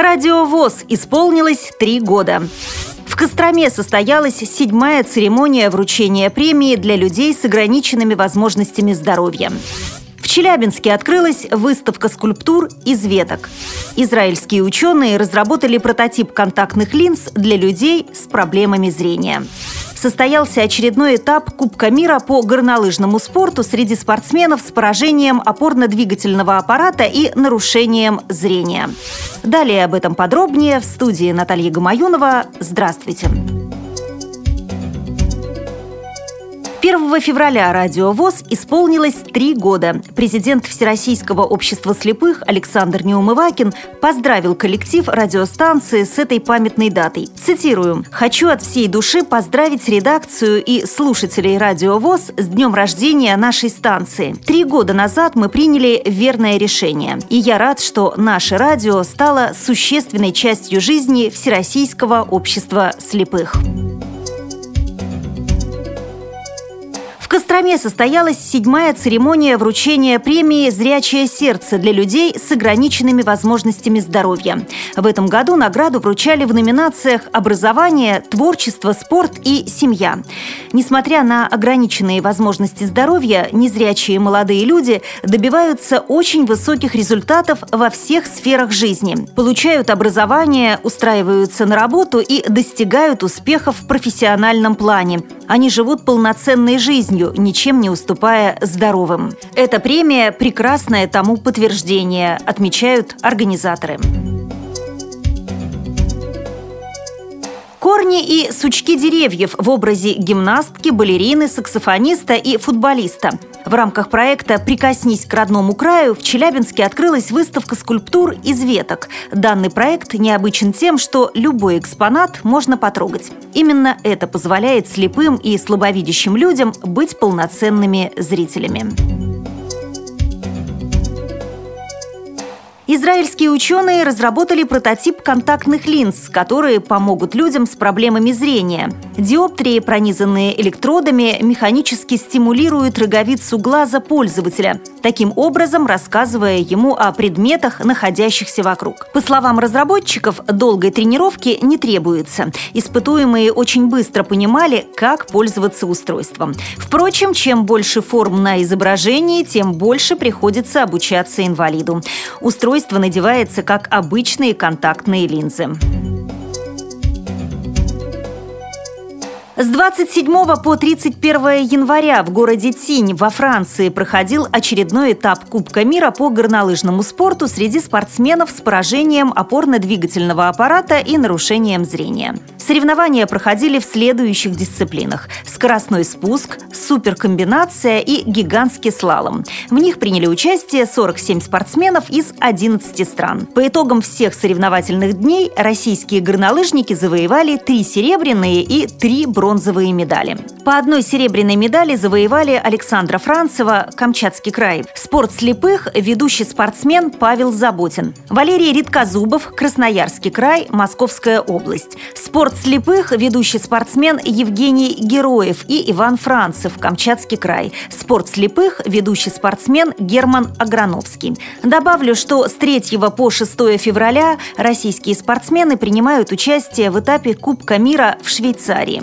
Радио ВОЗ исполнилось три года. В Костроме состоялась седьмая церемония вручения премии для людей с ограниченными возможностями здоровья. В Челябинске открылась выставка скульптур из веток. Израильские ученые разработали прототип контактных линз для людей с проблемами зрения состоялся очередной этап Кубка мира по горнолыжному спорту среди спортсменов с поражением опорно-двигательного аппарата и нарушением зрения. Далее об этом подробнее в студии Наталья Гамаюнова. Здравствуйте! Здравствуйте! 1 февраля Радио ВОЗ исполнилось три года. Президент Всероссийского общества слепых Александр Неумывакин поздравил коллектив радиостанции с этой памятной датой. Цитирую. «Хочу от всей души поздравить редакцию и слушателей Радио ВОЗ с днем рождения нашей станции. Три года назад мы приняли верное решение. И я рад, что наше радио стало существенной частью жизни Всероссийского общества слепых». Костроме состоялась седьмая церемония вручения премии «Зрячее сердце» для людей с ограниченными возможностями здоровья. В этом году награду вручали в номинациях «Образование», «Творчество», «Спорт» и «Семья». Несмотря на ограниченные возможности здоровья, незрячие молодые люди добиваются очень высоких результатов во всех сферах жизни. Получают образование, устраиваются на работу и достигают успехов в профессиональном плане. Они живут полноценной жизнью, жизнью, ничем не уступая здоровым. Эта премия – прекрасное тому подтверждение, отмечают организаторы. Корни и сучки деревьев в образе гимнастки, балерины, саксофониста и футболиста. В рамках проекта «Прикоснись к родному краю» в Челябинске открылась выставка скульптур из веток. Данный проект необычен тем, что любой экспонат можно потрогать. Именно это позволяет слепым и слабовидящим людям быть полноценными зрителями. Израильские ученые разработали прототип контактных линз, которые помогут людям с проблемами зрения. Диоптрии, пронизанные электродами, механически стимулируют роговицу глаза пользователя, таким образом рассказывая ему о предметах, находящихся вокруг. По словам разработчиков, долгой тренировки не требуется. Испытуемые очень быстро понимали, как пользоваться устройством. Впрочем, чем больше форм на изображении, тем больше приходится обучаться инвалиду. Устройство устройство надевается как обычные контактные линзы. С 27 по 31 января в городе Тинь во Франции проходил очередной этап Кубка мира по горнолыжному спорту среди спортсменов с поражением опорно-двигательного аппарата и нарушением зрения. Соревнования проходили в следующих дисциплинах – скоростной спуск, суперкомбинация и гигантский слалом. В них приняли участие 47 спортсменов из 11 стран. По итогам всех соревновательных дней российские горнолыжники завоевали три серебряные и три бронзовые медали. По одной серебряной медали завоевали Александра Францева, Камчатский край. Спорт слепых – ведущий спортсмен Павел Заботин. Валерий Риткозубов, Красноярский край, Московская область. Спорт слепых – ведущий спортсмен Евгений Героев и Иван Францев, Камчатский край. Спорт слепых – ведущий спортсмен Герман Аграновский. Добавлю, что с 3 по 6 февраля российские спортсмены принимают участие в этапе Кубка мира в Швейцарии.